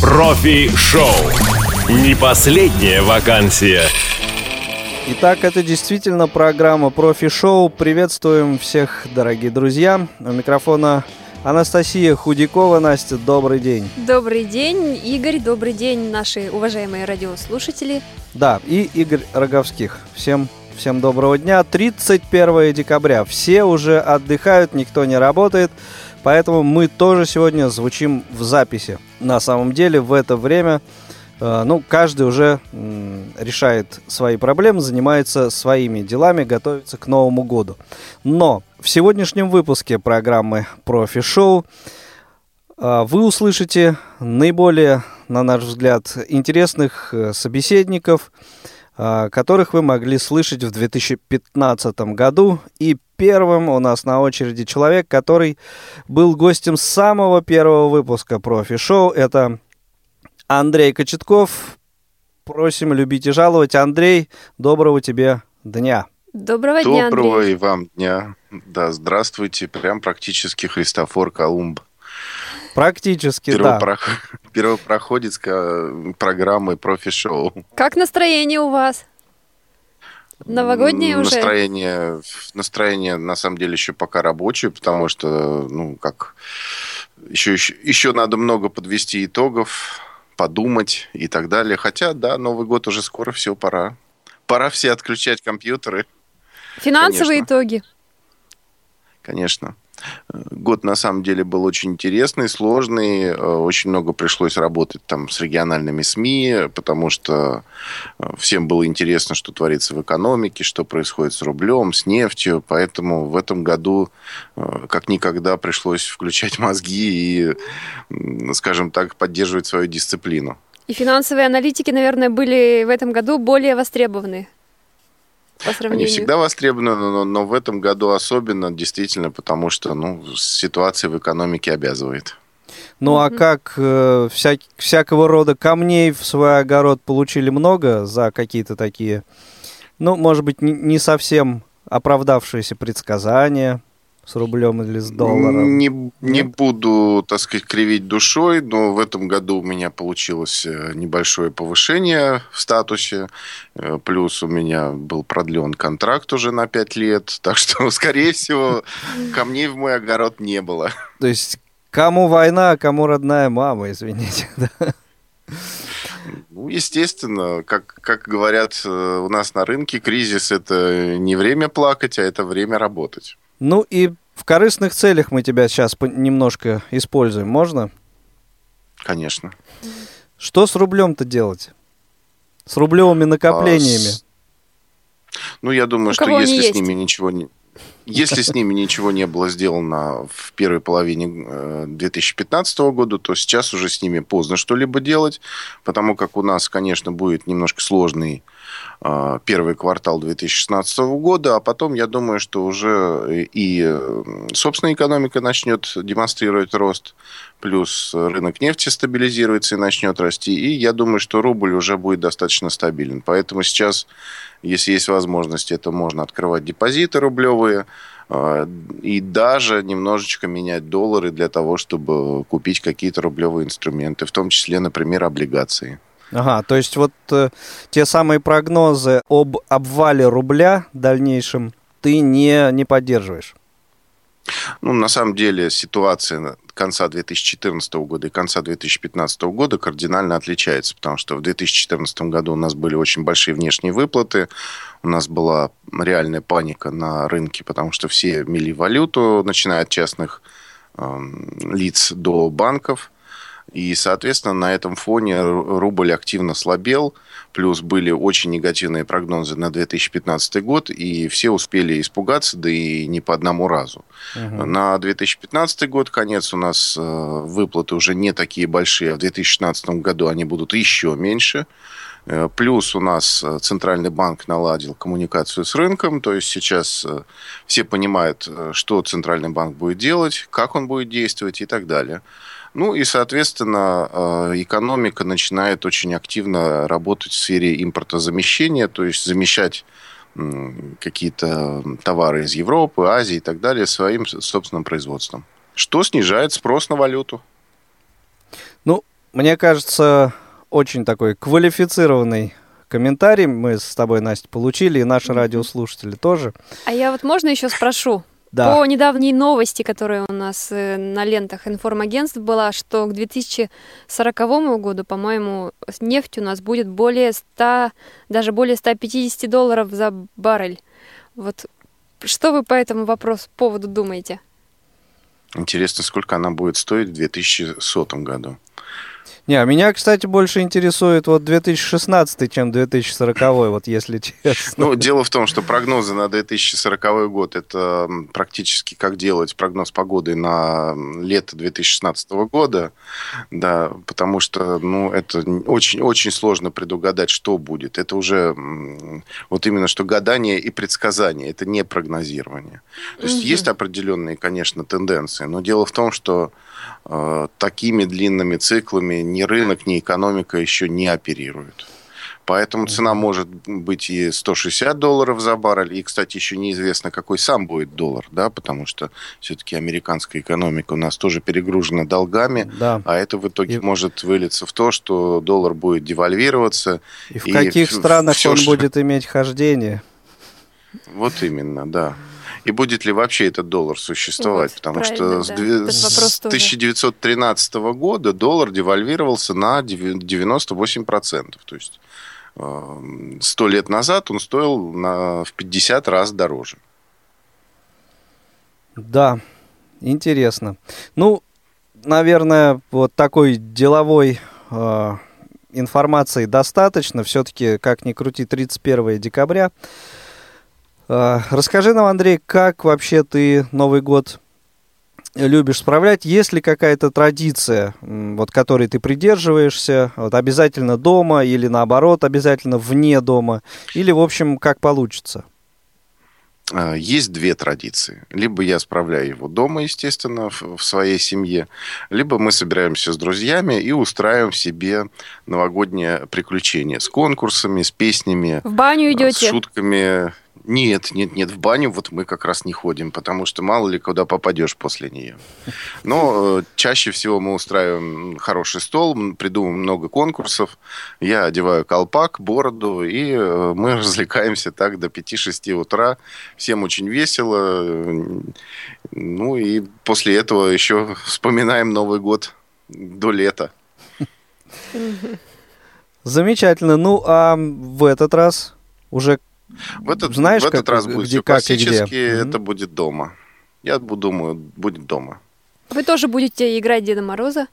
Профи-шоу. Не последняя вакансия. Итак, это действительно программа Профи-шоу. Приветствуем всех, дорогие друзья. У микрофона Анастасия Худякова. Настя, добрый день. Добрый день, Игорь. Добрый день, наши уважаемые радиослушатели. Да, и Игорь Роговских. Всем Всем доброго дня. 31 декабря. Все уже отдыхают, никто не работает. Поэтому мы тоже сегодня звучим в записи. На самом деле в это время Э, ну, каждый уже решает свои проблемы, занимается своими делами, готовится к Новому году. Но в сегодняшнем выпуске программы Профи Шоу э, вы услышите наиболее, на наш взгляд, интересных э, собеседников, которых вы могли слышать в 2015 году. И первым у нас на очереди человек, который был гостем самого первого выпуска профи-шоу. Это Андрей Кочетков. Просим любить и жаловать. Андрей, доброго тебе дня. Доброго дня, Андрей. Доброго и вам дня. Да, здравствуйте. Прям практически Христофор Колумб. Практически, Первопрох... да. Первопроходец программы профи-шоу. Как настроение у вас? Новогоднее уже? Настроение, настроение, на самом деле, еще пока рабочее, потому что, ну, как... Еще, еще, еще надо много подвести итогов подумать и так далее. Хотя, да, Новый год уже скоро, все, пора. Пора все отключать компьютеры. Финансовые Конечно. итоги. Конечно. Год на самом деле был очень интересный, сложный. Э, очень много пришлось работать там с региональными СМИ, потому что э, всем было интересно, что творится в экономике, что происходит с рублем, с нефтью. Поэтому в этом году э, как никогда пришлось включать мозги и, скажем так, поддерживать свою дисциплину. И финансовые аналитики, наверное, были в этом году более востребованы по сравнению? Они всегда востребованы, но, но в этом году особенно, действительно, потому что ну, ситуация в экономике обязывает. Ну а как э, вся, всякого рода камней в свой огород получили много за какие-то такие, ну, может быть, не, не совсем оправдавшиеся предсказания? С рублем или с долларом? Не, не буду, так сказать, кривить душой, но в этом году у меня получилось э, небольшое повышение в статусе. Э, плюс у меня был продлен контракт уже на 5 лет. Так что, скорее всего, камней в мой огород не было. То есть, кому война, а кому родная мама, извините. Ну, естественно, как, как говорят э, у нас на рынке, кризис – это не время плакать, а это время работать. Ну и в корыстных целях мы тебя сейчас немножко используем. Можно? Конечно. Что с рублем-то делать? С рублевыми накоплениями? А, с... Ну, я думаю, У что если с ними ничего не... Если с ними ничего не было сделано в первой половине 2015 э, года, то сейчас уже с ними поздно что-либо делать, потому как у нас, конечно, будет немножко сложный первый квартал 2016 года, а потом, я думаю, что уже и собственная экономика начнет демонстрировать рост, плюс рынок нефти стабилизируется и начнет расти, и я думаю, что рубль уже будет достаточно стабилен. Поэтому сейчас если есть возможность, это можно открывать депозиты рублевые а, и даже немножечко менять доллары для того, чтобы купить какие-то рублевые инструменты, в том числе, например, облигации. Ага, то есть вот э, те самые прогнозы об обвале рубля дальнейшем ты не, не поддерживаешь? Ну, на самом деле ситуация конца 2014 года и конца 2015 года кардинально отличается, потому что в 2014 году у нас были очень большие внешние выплаты, у нас была реальная паника на рынке, потому что все мели валюту, начиная от частных э, лиц до банков – и, соответственно, на этом фоне рубль активно слабел, плюс были очень негативные прогнозы на 2015 год, и все успели испугаться, да и не по одному разу. Угу. На 2015 год конец у нас э, выплаты уже не такие большие, а в 2016 году они будут еще меньше. Э, плюс у нас э, Центральный банк наладил коммуникацию с рынком, то есть сейчас все понимают, что Центральный банк будет делать, как он будет действовать и так далее. Ну и, соответственно, э, экономика начинает очень активно работать в сфере импортозамещения, то есть замещать какие-то товары из Европы, Азии и так далее своим собственным производством, что снижает спрос на валюту. Ну, мне кажется, очень такой квалифицированный комментарий мы с тобой, Настя, получили, и наши радиослушатели тоже. А я вот можно еще спрошу? Да. По недавней новости, которая у нас э, на лентах информагентств была, что к 2040 году, по-моему, нефть у нас будет более 100, даже более 150 долларов за баррель. Вот что вы по этому вопросу, поводу думаете? Интересно, сколько она будет стоить в 2100 году. Не, а меня, кстати, больше интересует вот 2016, чем 2040, вот если честно. Ну, дело в том, что прогнозы на 2040 год это практически как делать прогноз погоды на лето 2016 года, да, потому что, ну, это очень-очень сложно предугадать, что будет. Это уже вот именно что гадание и предсказание, это не прогнозирование. То есть угу. есть определенные, конечно, тенденции, но дело в том, что такими длинными циклами ни рынок, ни экономика еще не оперируют. Поэтому цена может быть и 160 долларов за баррель. И, кстати, еще неизвестно, какой сам будет доллар, да, потому что все-таки американская экономика у нас тоже перегружена долгами, да. а это в итоге и... может вылиться в то, что доллар будет девальвироваться. И в и каких странах все, он что... будет иметь хождение? Вот именно, да и будет ли вообще этот доллар существовать. Вот, потому что да. с 1913 года доллар девальвировался на 98%. То есть э, сто лет назад он стоил на, в 50 раз дороже. Да, интересно. Ну, наверное, вот такой деловой э, информации достаточно. Все-таки, как ни крути, 31 декабря. А, расскажи нам, Андрей, как вообще ты Новый год любишь справлять? Есть ли какая-то традиция, вот, которой ты придерживаешься? Вот, обязательно дома или наоборот, обязательно вне дома? Или, в общем, как получится? А, есть две традиции. Либо я справляю его дома, естественно, в, своей семье, либо мы собираемся с друзьями и устраиваем себе новогоднее приключение с конкурсами, с песнями. В баню идете? С шутками. Нет, нет, нет, в баню вот мы как раз не ходим, потому что мало ли куда попадешь после нее. Но э, чаще всего мы устраиваем хороший стол, придумываем много конкурсов. Я одеваю колпак, бороду, и э, мы развлекаемся так до 5-6 утра. Всем очень весело. Ну и после этого еще вспоминаем Новый год до лета. Замечательно. Ну, а в этот раз уже в этот, Знаешь, в этот как, раз будет где, все классически, это mm-hmm. будет дома. Я думаю, будет дома. Вы тоже будете играть Деда Мороза?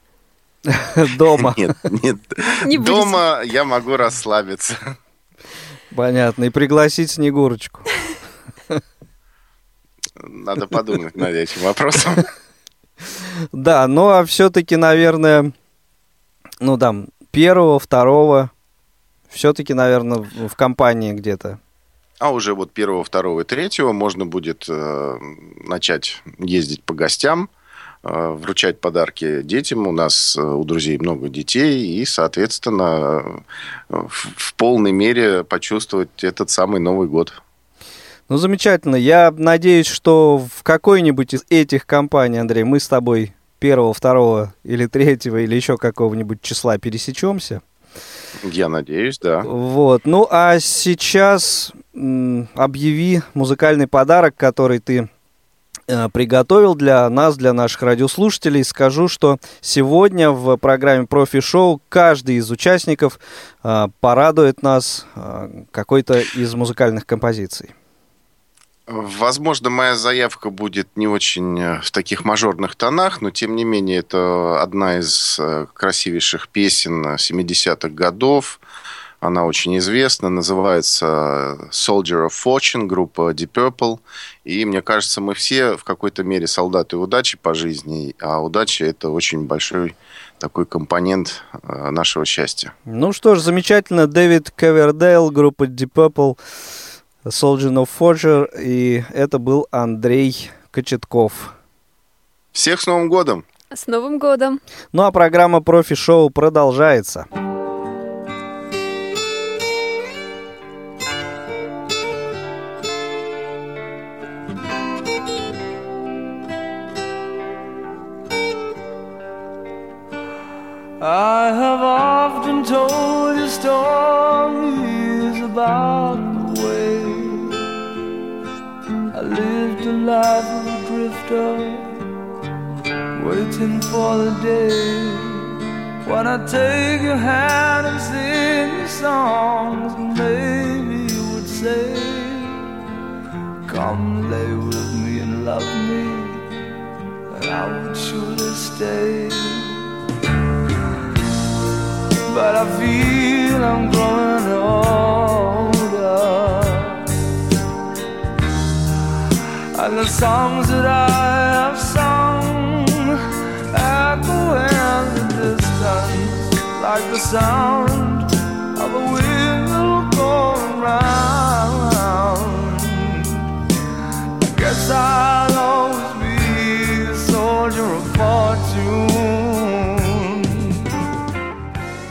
Дома. Нет, нет. Не Дома я могу расслабиться. Понятно. И пригласить Снегурочку. Надо подумать над этим вопросом. Да, ну а все-таки, наверное, ну там, первого, второго, все-таки, наверное, в компании где-то а уже вот первого, второго и третьего можно будет э, начать ездить по гостям, э, вручать подарки детям. У нас э, у друзей много детей, и, соответственно, э, в, в полной мере почувствовать этот самый Новый год. Ну, замечательно. Я надеюсь, что в какой-нибудь из этих компаний, Андрей, мы с тобой первого, второго или третьего или еще какого-нибудь числа пересечемся. Я надеюсь, да. Вот. Ну, а сейчас объяви музыкальный подарок, который ты э, приготовил для нас, для наших радиослушателей. Скажу, что сегодня в программе «Профи-шоу» каждый из участников э, порадует нас э, какой-то из музыкальных композиций. Возможно, моя заявка будет не очень в таких мажорных тонах, но тем не менее это одна из красивейших песен 70-х годов. Она очень известна, называется Soldier of Fortune, группа Deep Purple. И мне кажется, мы все в какой-то мере солдаты удачи по жизни, а удача – это очень большой такой компонент э, нашего счастья. Ну что ж, замечательно. Дэвид Кавердейл, группа Deep Purple, Soldier of Fortune, и это был Андрей Кочетков. Всех с Новым годом! С Новым годом! Ну а программа «Профи-шоу» продолжается. I I have often told you stories about the way I lived a life of a drifter, waiting for the day when I take your hand and sing you songs. And maybe you would say, Come lay with me and love me, and I would surely stay but I feel I'm growing older. And the songs that I have sung echo in the distance like the sound of a wheel going round. I guess I'll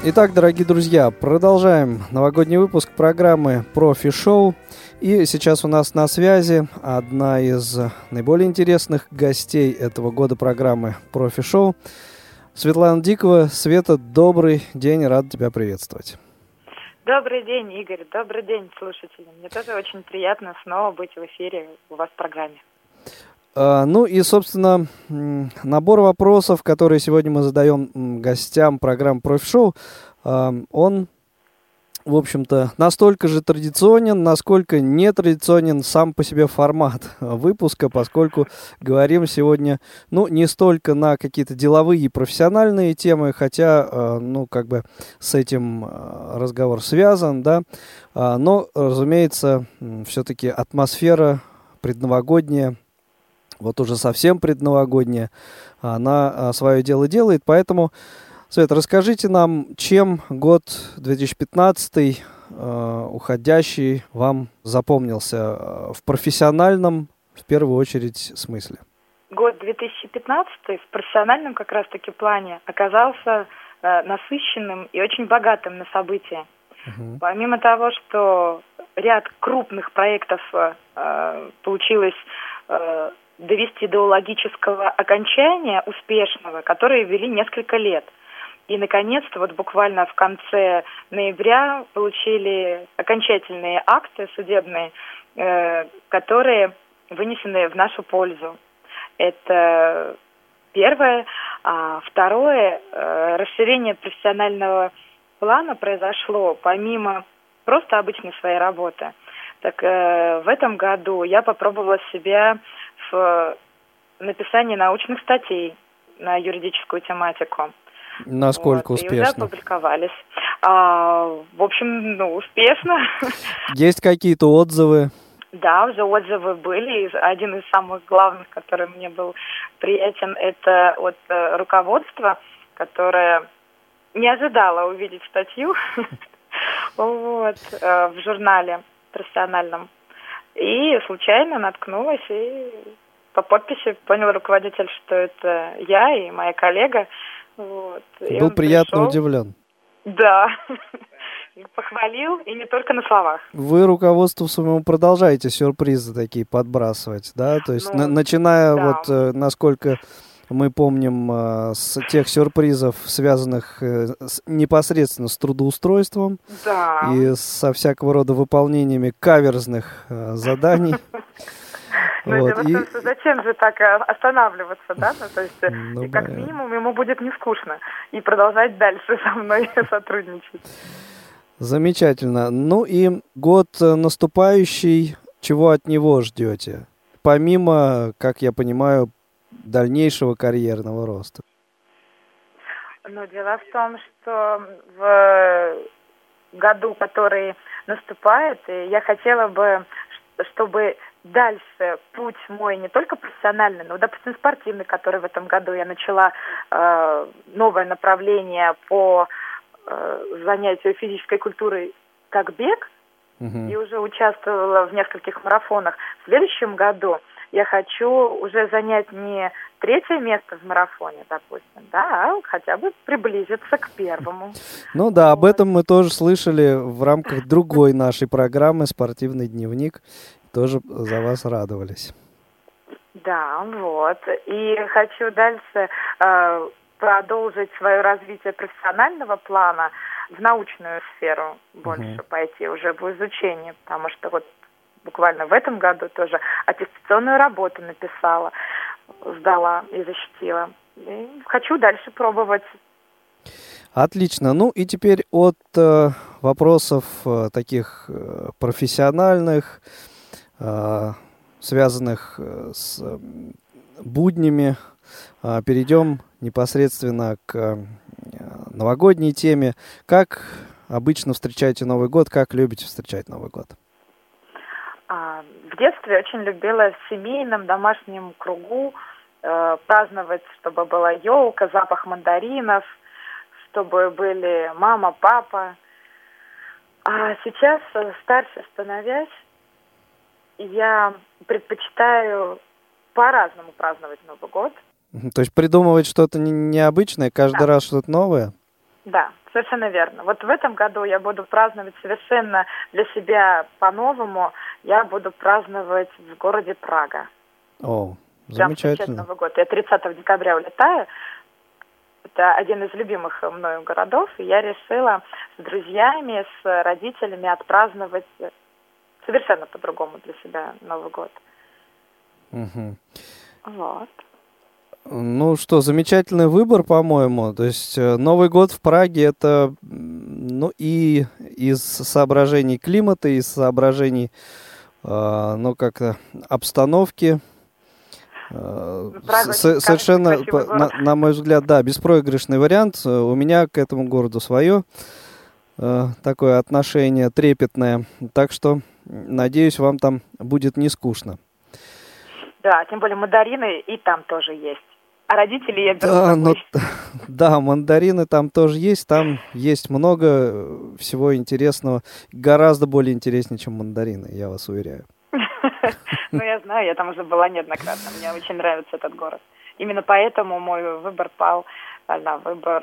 Итак, дорогие друзья, продолжаем новогодний выпуск программы «Профи Шоу». И сейчас у нас на связи одна из наиболее интересных гостей этого года программы «Профи Шоу» Светлана Дикова. Света, добрый день, рад тебя приветствовать. Добрый день, Игорь. Добрый день, слушатели. Мне тоже очень приятно снова быть в эфире у вас в программе. А, ну и, собственно, набор вопросов, которые сегодня мы задаем гостям программы «Профи-шоу», а, он, в общем-то, настолько же традиционен, насколько нетрадиционен сам по себе формат выпуска, поскольку говорим сегодня, ну, не столько на какие-то деловые и профессиональные темы, хотя, а, ну, как бы с этим разговор связан, да, но, разумеется, все-таки атмосфера предновогодняя, вот уже совсем предновогодняя, она а, свое дело делает. Поэтому, Свет, расскажите нам, чем год 2015 а, уходящий вам запомнился а, в профессиональном, в первую очередь, смысле? Год 2015 в профессиональном как раз-таки плане оказался э, насыщенным и очень богатым на события. Угу. Помимо того, что ряд крупных проектов э, получилось э, довести до логического окончания успешного, которые вели несколько лет. И, наконец-то, вот буквально в конце ноября получили окончательные акты судебные, э, которые вынесены в нашу пользу. Это первое. А второе, э, расширение профессионального плана произошло помимо просто обычной своей работы. Так э, в этом году я попробовала себя в написании научных статей на юридическую тематику. Насколько вот, успешно? И уже опубликовались. А, в общем, ну, успешно. Есть какие-то отзывы? Да, уже отзывы были. И один из самых главных, который мне был приятен, это от э, руководства, которое не ожидало увидеть статью вот, э, в журнале профессиональном. И случайно наткнулась и по подписи понял руководитель, что это я и моя коллега. Вот. И Был приятно пришел. удивлен. Да. Похвалил, и не только на словах. Вы руководству своему продолжаете сюрпризы такие подбрасывать, да? То есть, ну, на, начиная да. вот, э, насколько мы помним э, с тех сюрпризов, связанных э, непосредственно с трудоустройством да. и со всякого рода выполнениями каверзных э, заданий. Ну, вот, и... зачем же так останавливаться, да? Ну, то есть, ну, как минимум, ему будет не скучно и продолжать дальше со мной сотрудничать. Замечательно. Ну и год наступающий, чего от него ждете? Помимо, как я понимаю, дальнейшего карьерного роста? Ну, дело в том, что в году, который наступает, я хотела бы, чтобы дальше путь мой не только профессиональный, но, допустим, спортивный, который в этом году я начала э, новое направление по э, занятию физической культурой как бег, угу. и уже участвовала в нескольких марафонах. В следующем году я хочу уже занять не третье место в марафоне, допустим, да, а хотя бы приблизиться к первому. Ну да, об этом мы тоже слышали в рамках другой нашей программы «Спортивный дневник». Тоже за вас радовались. Да, вот. И хочу дальше э, продолжить свое развитие профессионального плана в научную сферу больше Мгм. пойти уже в изучение, потому что вот буквально в этом году тоже аттестационную работу написала, сдала и защитила. И хочу дальше пробовать. Отлично. Ну и теперь от э, вопросов э, таких э, профессиональных, э, связанных э, с э, буднями, э, перейдем непосредственно к э, новогодней теме. Как обычно встречаете Новый год? Как любите встречать Новый год? В детстве очень любила в семейном домашнем кругу э, праздновать, чтобы была елка, запах мандаринов, чтобы были мама, папа. А сейчас, э, старше становясь, я предпочитаю по-разному праздновать Новый год. То есть придумывать что-то не- необычное, каждый Да. раз что-то новое? Да, совершенно верно. Вот в этом году я буду праздновать совершенно для себя по-новому. Я буду праздновать в городе Прага. О, замечательно. Новый год. Я 30 декабря улетаю. Это один из любимых мною городов. И я решила с друзьями, с родителями отпраздновать совершенно по-другому для себя Новый год. Мгм. Вот. Ну что, замечательный выбор, по-моему. То есть э, Новый год в Праге это, ну и из соображений климата, из соображений, э, ну как-то обстановки. э, Прага с- совершенно, на, на мой взгляд, да, беспроигрышный вариант. Э, У меня к этому городу свое э, такое отношение трепетное. Так что, надеюсь, вам там будет не скучно. Да, тем более мандарины и там тоже есть. А родители я беру Да, но, да, мандарины там тоже есть, там есть много э, всего интересного, гораздо более интереснее, чем мандарины, я вас уверяю. Ну, я знаю, я там уже была неоднократно. Мне очень нравится этот город. Именно поэтому мой выбор пал на выбор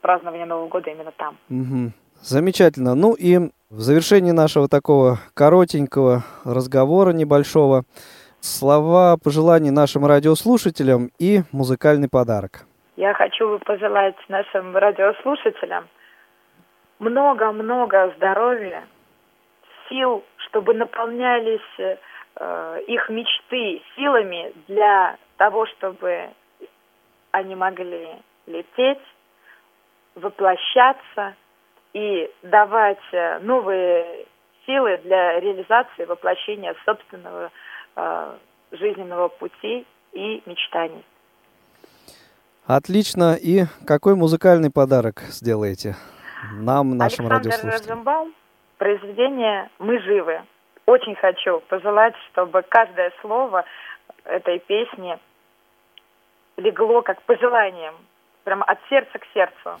празднования Нового года именно там. Замечательно. Ну и в завершении нашего такого коротенького разговора небольшого слова пожеланий нашим радиослушателям и музыкальный подарок. Я хочу пожелать нашим радиослушателям много-много здоровья, сил, чтобы наполнялись э, их мечты силами для того, чтобы они могли лететь, воплощаться и давать э, новые силы для реализации, воплощения собственного жизненного пути и мечтаний. Отлично. И какой музыкальный подарок сделаете нам, нашим Александр радиослушателям? Розенбаум, произведение «Мы живы». Очень хочу пожелать, чтобы каждое слово этой песни легло как пожеланием, прямо от сердца к сердцу.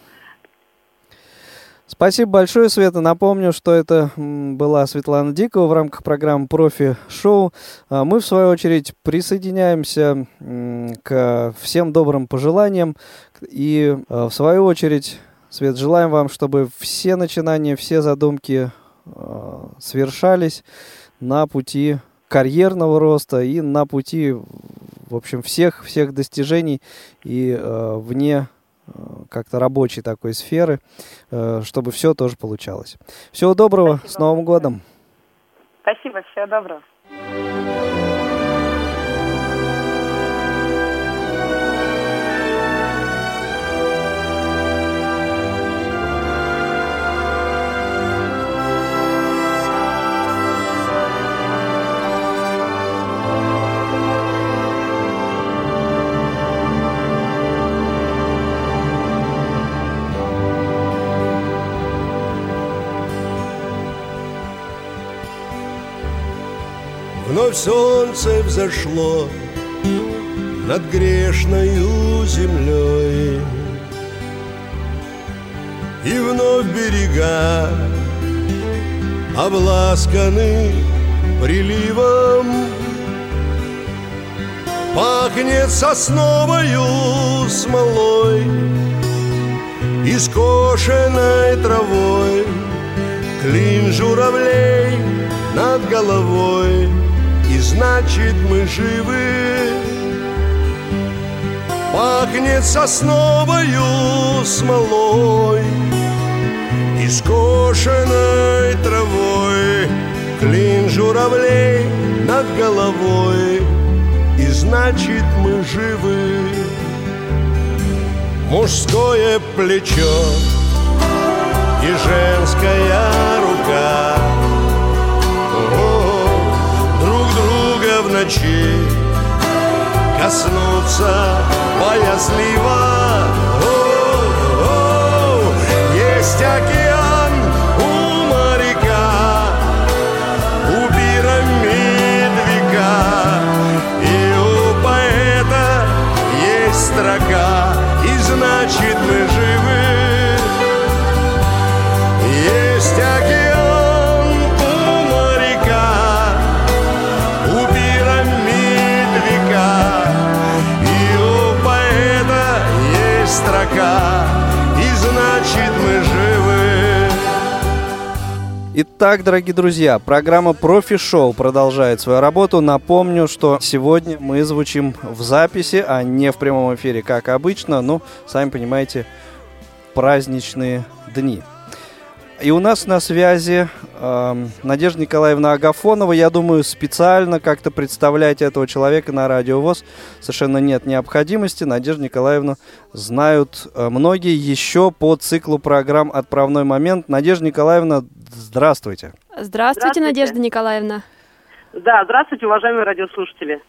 Спасибо большое, Света. Напомню, что это была Светлана Дикова в рамках программы «Профи-шоу». А Мы, в свою очередь, присоединяемся к всем добрым пожеланиям. И, э, в свою очередь, Свет, желаем вам, чтобы все начинания, все задумки э, свершались на пути карьерного роста и на пути, в общем, всех, всех достижений и вне как-то рабочей такой сферы, э, чтобы все тоже получалось. Всего доброго, Спасибо с Новым годом! Спасибо, всего доброго. Вновь солнце взошло над грешною землей. И вновь берега обласканы приливом. Пахнет сосновою смолой И скошенной травой. Клин журавлей над головой значит мы живы. Пахнет сосновою смолой И скошенной травой. Клин журавлей над головой. И значит мы живы. Мужское плечо и женская рука в ночи коснуться боязливо. О, Есть океан у моряка У пирамид века И у поэта есть строка И значит мы Итак, дорогие друзья, программа Профи Шоу продолжает свою работу. Напомню, что сегодня мы звучим в записи, а не в прямом эфире, как обычно. Ну, сами понимаете, праздничные дни. И у нас на связи эм, Надежда Николаевна Агафонова. Я думаю, специально как-то представлять этого человека на радио ВОЗ совершенно нет необходимости. Надежда Николаевна знают э, многие еще по циклу программ «Отправной момент». Надежда Николаевна, здравствуйте. Здравствуйте, Здравствуйте. Надежда Николаевна. Да, здравствуйте, уважаемые радиослушатели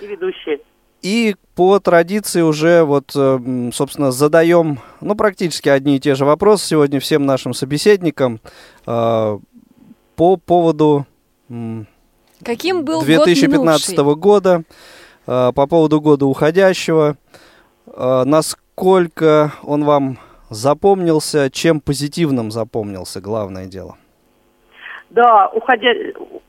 и ведущие. И по традиции уже вот, э, м, собственно, задаем, ну, практически одни и те же вопросы сегодня всем нашим собеседникам э, по поводу Каким был 2015 год года, э, по поводу года уходящего. Э, насколько он вам запомнился, чем позитивным запомнился, главное дело? Да, уходя,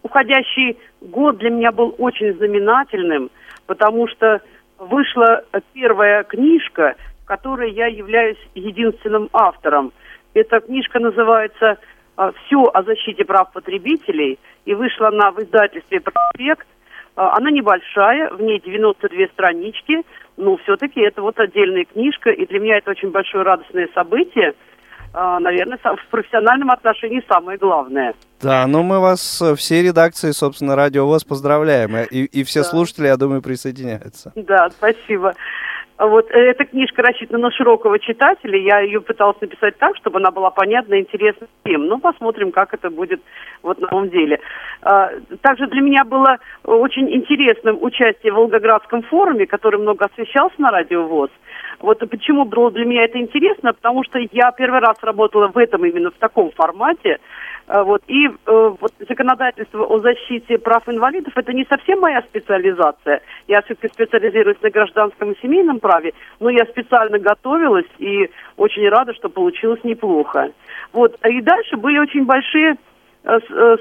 уходящий год для меня был очень знаменательным, потому что вышла первая книжка, которой я являюсь единственным автором. Эта книжка называется «Все о защите прав потребителей», и вышла она в издательстве «Проспект». А, Она небольшая, в ней 92 странички, но все-таки это вот отдельная книжка, и для меня это очень большое радостное событие. А, Наверное, в профессиональном отношении самое главное. Да, ну мы вас э, все редакции, собственно, Радио ВОЗ поздравляем. э, И, и все Да. слушатели, я думаю, присоединяются. Да, спасибо. А Вот э, эта книжка рассчитана на широкого читателя. Я ее пыталась написать так, чтобы она была понятна и интересна всем. Ну, посмотрим, как это будет вот на самом деле. А, Также для меня было очень интересным участие в Волгоградском форуме, который много освещался на радио ВОЗ. Вот почему было для меня это интересно? Потому что я первый раз работала в этом именно в таком формате. А, Вот, и э, вот законодательство о защите прав инвалидов это не совсем моя специализация. Я все-таки специализируюсь на гражданском и семейном праве, но я специально готовилась и очень рада, что получилось неплохо. Вот, и дальше были очень большие э, э,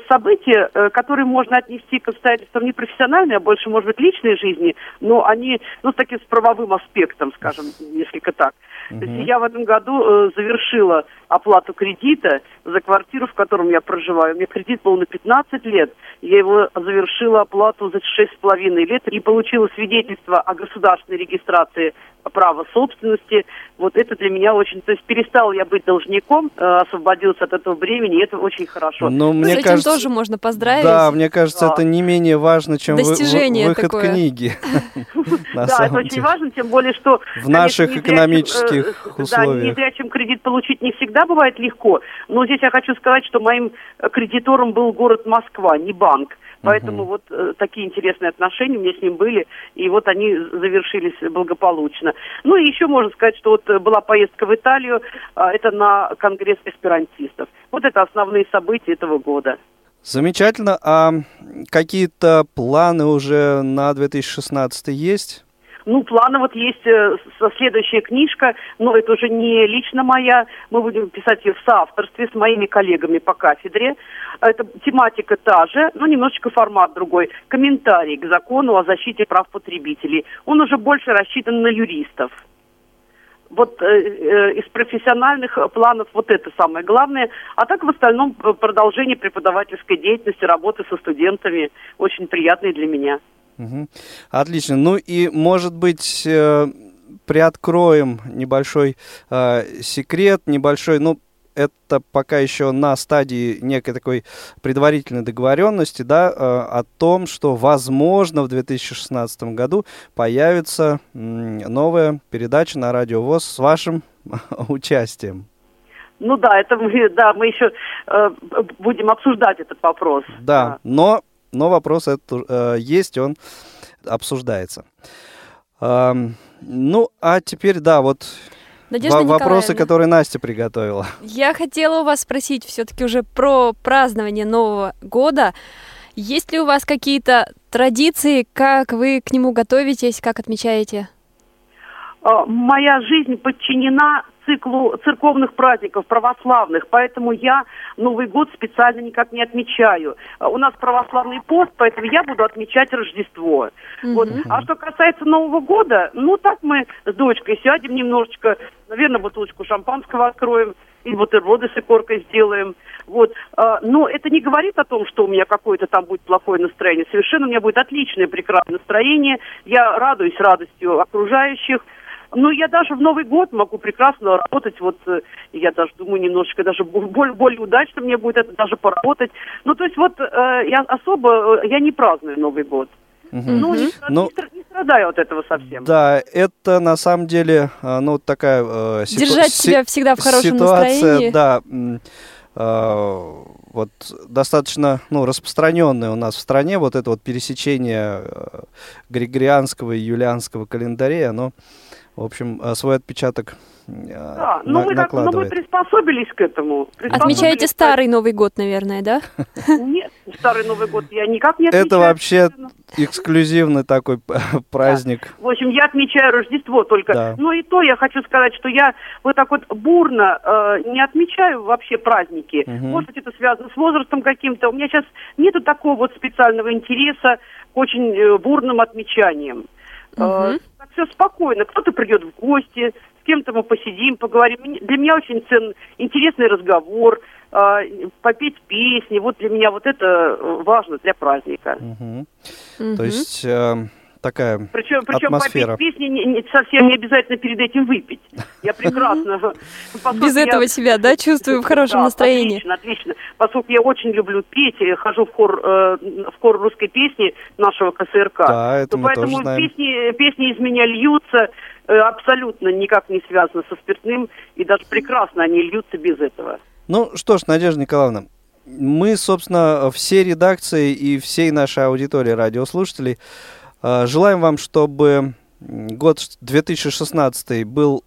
события, э, которые можно отнести к обстоятельствам не профессиональной, а больше, может быть, личной жизни, но они, ну, с таким с правовым аспектом, скажем, несколько так. То есть я в этом году э, завершила оплату кредита за квартиру, в котором я проживаю. У меня кредит был на 15 лет. Я его завершила оплату за 6,5 лет и получила свидетельство о государственной регистрации права собственности. Вот это для меня очень... То есть перестал я быть должником, э, освободился от этого бремени, и это очень хорошо. Ну, С мне этим кажется, тоже можно поздравить. да, мне кажется, Да. это не менее важно, чем вы- вы- Достижение выход такое. книги. да, это очень важно, тем более, что... В наших незрячим, экономических э, Да, условиях. незрячим кредит получить не всегда бывает легко, но здесь я хочу сказать, что моим э, кредитором был город Москва, не банк. Поэтому вот э, такие интересные отношения у меня с ним были, и вот они завершились благополучно. Ну и еще можно сказать, что вот э, была поездка в Италию, а, это на конгресс эсперантистов. Вот это основные события этого года. Замечательно. А какие-то планы уже на 2016 есть? Ну, планы вот есть э, со- следующая книжка, но это уже не лично моя, мы будем писать ее в соавторстве с моими коллегами по кафедре. Это тематика та же, но немножечко формат другой. Комментарий к закону о защите прав потребителей. Он уже больше рассчитан на юристов. Вот э, э, из профессиональных планов вот это самое главное. А так в остальном э, продолжение преподавательской деятельности, работы со студентами очень приятные для меня. Мгм. Отлично. Ну и, может быть, э, приоткроем небольшой э, секрет, небольшой, ну, это пока еще на стадии некой такой предварительной договоренности, да, э, о том, что, возможно, в 2016 году появится новая передача на Радио ВОЗ с вашим участием. Ну да, это мы, да, мы еще э, будем обсуждать этот вопрос. Да, но, но вопрос это, э, есть, он обсуждается. Эм, ну, а теперь, да, вот Надежда во- вопросы, которые Настя приготовила. Я хотела у вас спросить все-таки уже про празднование Нового года. Есть ли у вас какие-то традиции, как вы к нему готовитесь, как отмечаете? А, Моя жизнь подчинена циклу церковных праздников, православных, поэтому я Новый год специально никак не отмечаю. А, У нас православный пост, поэтому я буду отмечать Рождество. Вот. Мгм. А что касается Нового года, ну так мы с дочкой сядем немножечко, наверное, бутылочку шампанского откроем и бутерброды с икоркой сделаем. Вот. А, Но это не говорит о том, что у меня какое-то там будет плохое настроение. Совершенно у меня будет отличное, прекрасное настроение. Я радуюсь радостью окружающих. Ну, я даже в Новый год могу прекрасно работать. Вот э, я даже думаю, немножечко даже бо- более, более удачно мне будет это даже поработать. Ну, то есть вот э, я особо, э, я не праздную Новый год. Мгм. Ну, не, Ну, не стра- не страдаю от этого совсем. Да, это на самом деле, ну, такая... э, ситу- Держать си- себя всегда в хорошем ситуация, настроении. да, э, вот достаточно, ну, распространенное у нас в стране вот это вот пересечение э, григорианского и юлианского календарей, оно, в общем, э, свой отпечаток э, Да, ну, на- мы, так- ну, мы накладывает. приспособились к этому. Отмечаете Приспособились, старый Новый год, наверное, да? Нет, Старый Новый год я никак не отмечаю. Это вообще эксклюзивный такой праздник. В общем, я отмечаю Рождество только. Да. Но и то я хочу сказать, что я вот так вот бурно э, не отмечаю вообще праздники. Мгм. Может быть, это связано с возрастом каким-то. У меня сейчас нету такого вот специального интереса к очень э, бурным отмечаниям. Так все спокойно. Кто-то придет в гости, с кем-то мы посидим, поговорим. Для меня очень цен интересный разговор, э, попеть песни. Вот для меня вот это э, важно для праздника. Мгм. Мгм. То есть э, такая Причем, причем атмосфера. попеть песни не, не- совсем не обязательно перед этим выпить. Я прекрасно. Без этого себя, да, чувствую в хорошем настроении. Отлично, отлично. Поскольку я очень люблю петь, я хожу в хор, э, в хор русской песни нашего КСРК. Да, это то мы поэтому тоже знаем. песни, песни из меня льются э, абсолютно никак не связаны со спиртным, и даже прекрасно они льются без этого. Ну что ж, Надежда Николаевна, мы, собственно, все редакции и всей нашей аудитории радиослушателей желаем вам, чтобы год 2016 был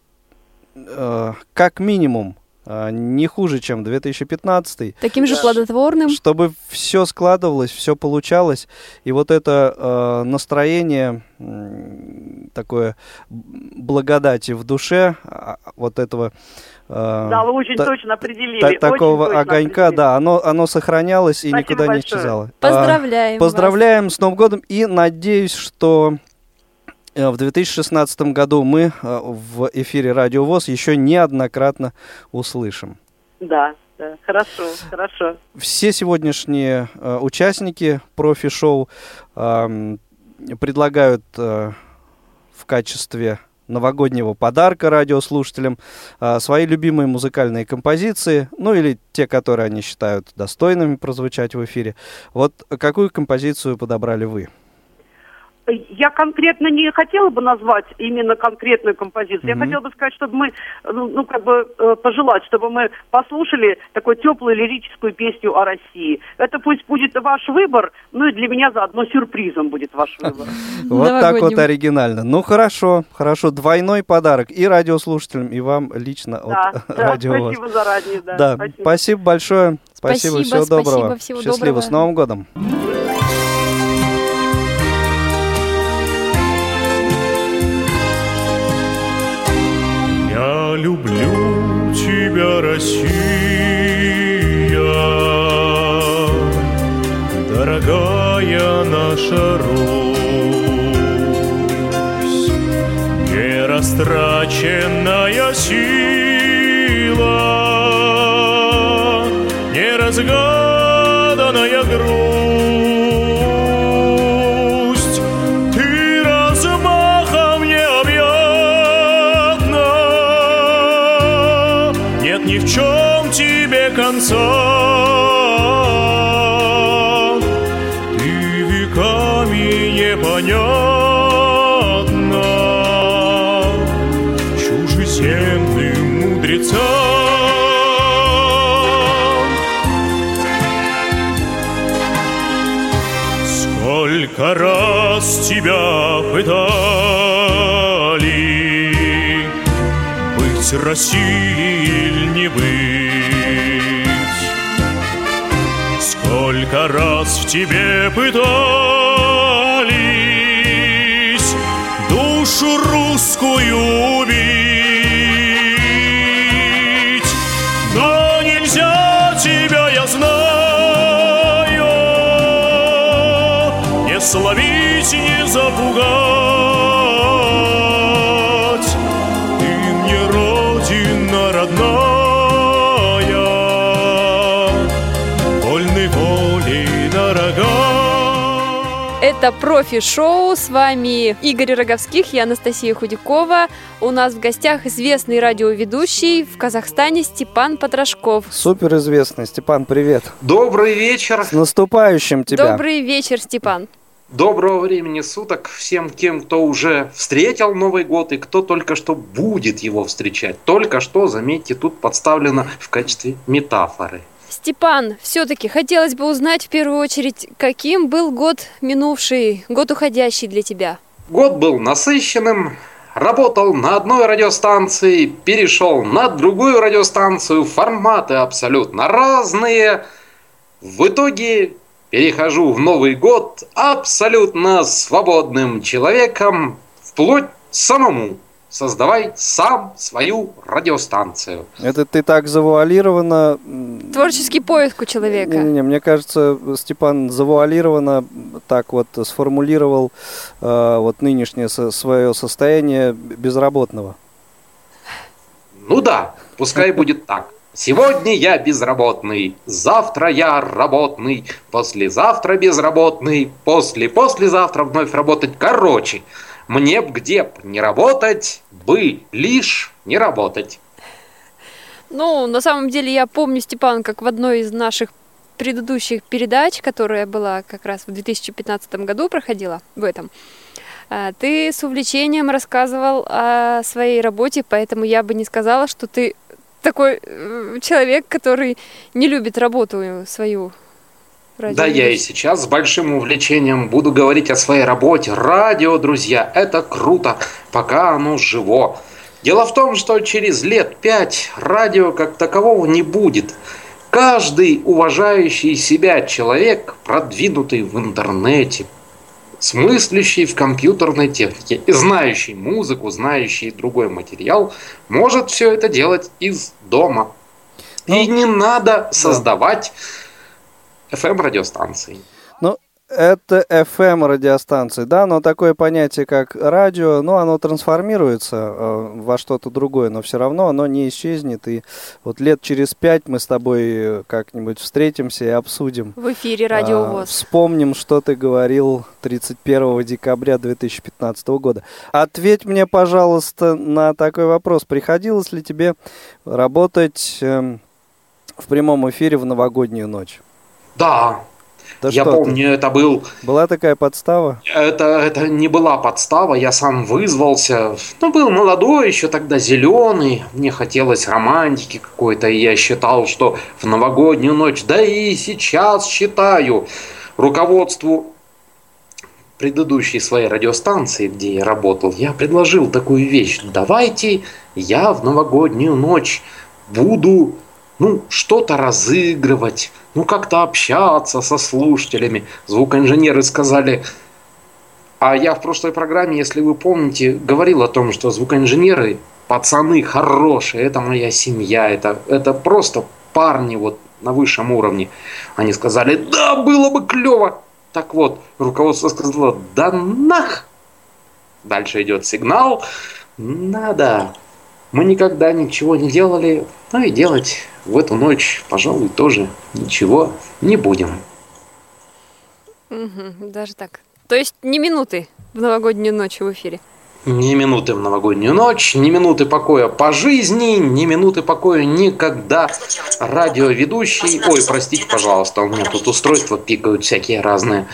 э, как минимум э, не хуже, чем 2015, Таким же плодотворным. чтобы все складывалось, все получалось, и вот это э, настроение м, такое благодати в душе, а, вот этого э, Да, вы очень та- точно определили. та- очень такого точно огонька, определили. да, оно, оно сохранялось и Спасибо никуда не большое. исчезало. А, Поздравляем вас. Поздравляем с Новым годом и надеюсь, что э, в 2016 году мы э, в эфире Радио ВОЗ еще неоднократно услышим. Да, да, хорошо, хорошо. Все сегодняшние э, участники профи-шоу ам, предлагают э, в качестве новогоднего подарка радиослушателям э, свои любимые музыкальные композиции, ну или те, которые они считают достойными прозвучать в эфире. Вот какую композицию подобрали вы? Я конкретно не хотела бы назвать именно конкретную композицию. Я Мгм. хотела бы сказать, чтобы мы, ну, ну, как бы э, пожелать, чтобы мы послушали такую теплую лирическую песню о России. Это пусть будет ваш выбор, ну и для меня заодно сюрпризом будет ваш выбор. Вот так вот оригинально. Ну хорошо, хорошо. Двойной подарок и радиослушателям, и вам лично от Радио спасибо заранее. Да, Да, спасибо. большое. Спасибо, всего доброго. Счастливо, с Новым годом. Люблю тебя, Россия, дорогая наша Русь, нерастраченная сила, неразгаданная грусть. Конца. Ты веками непонятна чужеземным мудрецам. Сколько раз тебя пытали быть Россией или не быть. Тебе пытались душу русскую Это профи-шоу. С вами Игорь Роговских и Анастасия Худякова. У нас в гостях известный радиоведущий в Казахстане Степан Потрошков. Супер известный. Степан, привет. Добрый вечер, С наступающим тебя. Добрый вечер, Степан. доброго времени суток всем тем, кто уже встретил Новый год и кто только что будет его встречать. Только что, заметьте, тут подставлено в качестве метафоры. Степан, все-таки хотелось бы узнать в первую очередь, каким был год минувший, год уходящий для тебя. Год был насыщенным, работал на одной радиостанции, перешел на другую радиостанцию, форматы абсолютно разные. В итоге перехожу в Новый год абсолютно свободным человеком, вплоть самому создавай сам свою радиостанцию. Это ты так завуалированно... Творческий поиск у человека. Не-не-не, мне кажется, Степан завуалированно так вот сформулировал э, вот нынешнее со- свое состояние безработного. Ну да, пускай будет так. Сегодня я безработный, завтра я работный, послезавтра безработный, после-послезавтра вновь работать. Короче, мне б где б не работать, бы лишь не работать. Ну, на самом деле, я помню, Степан, как в одной из наших предыдущих передач, которая была как раз в 2015 году проходила, в этом, а, ты с увлечением рассказывал о своей работе, поэтому я бы не сказала, что ты такой э, человек, который не любит работу свою. Да я и сейчас с большим увлечением буду говорить о своей работе. Радио, друзья, это круто, пока оно живо. Дело в том, что через лет пять радио как такового не будет. Каждый уважающий себя человек, продвинутый в интернете, смыслящий в компьютерной технике и знающий музыку, знающий другой материал, может все это делать из дома. И не надо создавать FM-радиостанции. Ну, это FM радиостанции, да, но такое понятие, как радио, ну, оно трансформируется э, во что-то другое, но все равно оно не исчезнет. И вот лет через пять мы с тобой как-нибудь встретимся и обсудим. В эфире а, Радиовоз. вспомним, что ты говорил 31 декабря 2015 года. Ответь мне, пожалуйста, на такой вопрос. Приходилось ли тебе работать эм, в прямом эфире в новогоднюю ночь? Да, Да я что ты? помню, это был Была такая подстава? Это, это не была подстава, я сам вызвался. Ну, был молодой еще тогда, зеленый. Мне хотелось романтики какой-то, и я считал, что в новогоднюю ночь, да и сейчас считаю, руководству предыдущей своей радиостанции, где я работал, я предложил такую вещь. Давайте я в новогоднюю ночь буду ну, что-то разыгрывать, ну, как-то общаться со слушателями. Звукоинженеры сказали, а я в прошлой программе, если вы помните, говорил о том, что звукоинженеры, пацаны хорошие, это моя семья, это, это просто парни вот на высшем уровне. Они сказали, да, было бы клево. Так вот, руководство сказало, да нах. Дальше идет сигнал, надо. Мы никогда ничего не делали, ну и делать в эту ночь, пожалуй, тоже ничего не будем. Даже так. То есть не минуты в новогоднюю ночь в эфире. Ни минуты в новогоднюю ночь, ни минуты покоя по жизни, ни минуты покоя никогда. Радиоведущий... Ой, простите, пожалуйста, у меня тут устройства пикают всякие разные.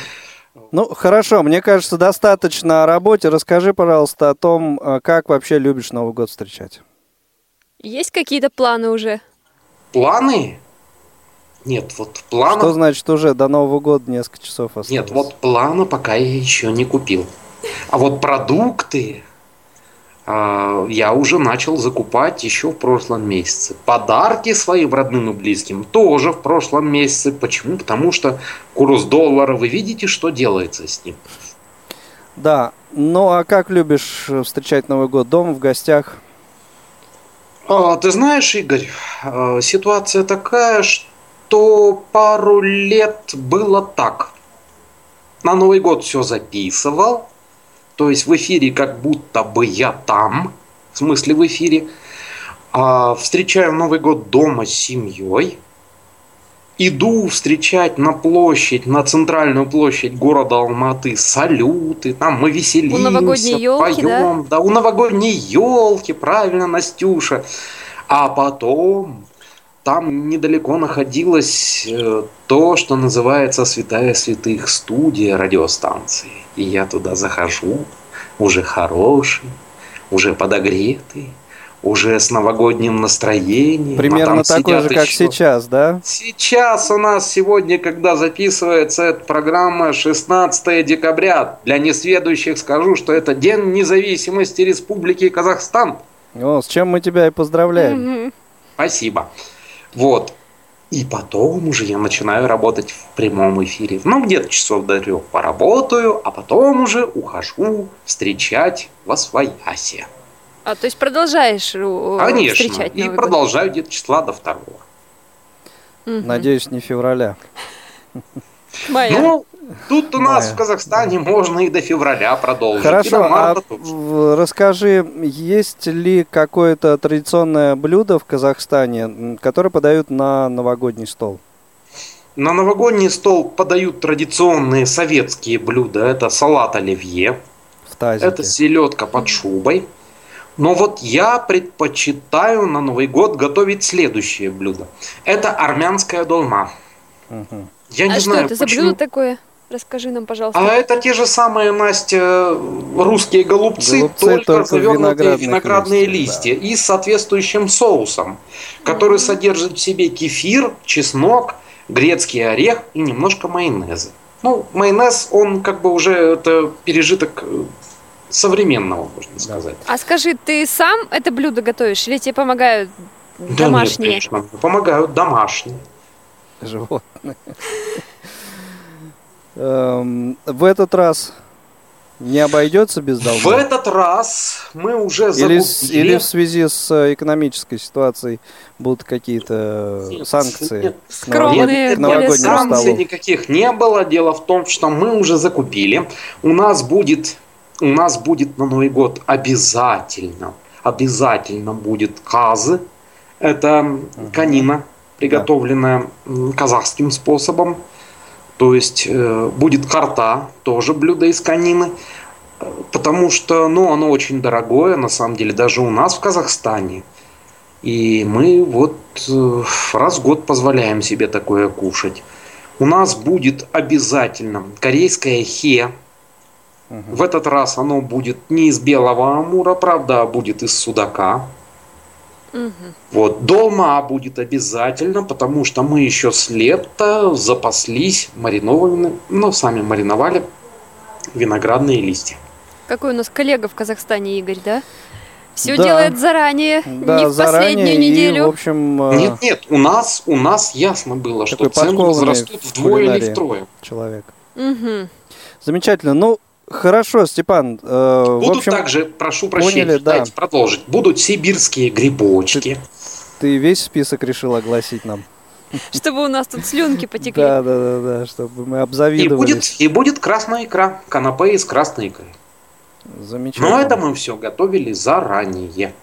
Ну, хорошо, мне кажется, достаточно о работе. Расскажи, пожалуйста, о том, э, как вообще любишь Новый год встречать. Есть какие-то планы уже? Планы? Нет, вот плана... Что значит уже до Нового года несколько часов осталось? Нет, вот плана пока я еще не купил. А вот продукты а, я уже начал закупать еще в прошлом месяце. Подарки своим родным и близким тоже в прошлом месяце. Почему? Потому что курс доллара, вы видите, что делается с ним. Да, ну а как любишь встречать Новый год? Дома, в гостях? А, ты знаешь, Игорь, а, ситуация такая, что пару лет было так. На Новый год все записывал, то есть в эфире как будто бы я там, в смысле в эфире. А, встречаю Новый год дома с семьей. Иду встречать на площадь, на центральную площадь города Алматы салюты, там мы веселимся, у новогодней елки, поем, да? да, у новогодней елки, правильно, Настюша. А потом там недалеко находилось э, то, что называется «Святая святых» студия радиостанции. И я туда захожу, уже хороший, уже подогретый, уже с новогодним настроением. А Примерно такой же, как еще... сейчас, да? Сейчас у нас сегодня, когда записывается эта программа, 16 декабря. Для несведущих скажу, что это День независимости Республики Казахстан. О, с чем мы тебя и поздравляем. Спасибо. Вот. И потом уже я начинаю работать в прямом эфире. Ну, где-то часов до трех поработаю, а потом уже ухожу встречать во своясе. А, то есть продолжаешь э, Конечно, встречать и продолжаю где-то числа до второго. Угу. Надеюсь, не февраля. Мая. Ну, тут у нас Мая. в Казахстане можно и до февраля продолжить. Хорошо, а расскажи, есть ли какое-то традиционное блюдо в Казахстане, которое подают на новогодний стол? На новогодний стол подают традиционные советские блюда. Это салат оливье. В тазике. Это селедка под шубой. Но вот я предпочитаю на Новый год готовить следующее блюдо. Это армянская долма. Угу. Я не а знаю, что это почему... за блюдо такое? Расскажи нам, пожалуйста. А это те же самые, Настя, русские голубцы, Голубцы, только, только завернутые в виноградные листьев, листья и с соответствующим соусом, который содержит в себе кефир, чеснок, грецкий орех и немножко майонеза. Ну, майонез, он как бы уже это пережиток э, современного, можно сказать. А скажи, ты сам это блюдо готовишь или тебе помогают Да домашние? нет, конечно, помогают домашние. Животные. Эм, В этот раз не обойдется без В долга? этот раз мы уже Или, закупили... с- или в связи с э, экономической ситуацией будут какие-то Нет, санкции нет. Скромные, новогоднему санкций столу? никаких не было. Дело в том, что мы уже закупили. У нас будет, у нас будет на Новый год обязательно, обязательно будет казы. Это конина, приготовленная казахским способом. То есть э, будет карта, тоже блюдо из конины. Э, Потому что, ну, оно очень дорогое, на самом деле, даже у нас в Казахстане. И мы вот э, раз в год позволяем себе такое кушать. У нас будет обязательно корейское хе. В этот раз оно будет не из белого амура, правда, а будет из судака. Вот, долма будет обязательно, потому что мы еще с лета запаслись маринованными, ну, сами мариновали виноградные листья. Какой у нас коллега в Казахстане, Игорь, да? Все Да. делает заранее, Да, не в заранее последнюю и, неделю. в общем, э, Нет, нет, у нас, у нас ясно было, что цены возрастут вдвое или втрое. человек. Мгм. Замечательно. Ну, хорошо, Степан. э, в Будут общем, также, прошу прощения, поняли, да. дайте продолжить. Будут сибирские грибочки. ты весь список решил огласить нам. Чтобы у нас тут слюнки потекли. Да, да, да, да, чтобы мы И обзавидовались. будет, и будет красная икра, канапе из красной икры. Замечательно. Но это мы все готовили заранее.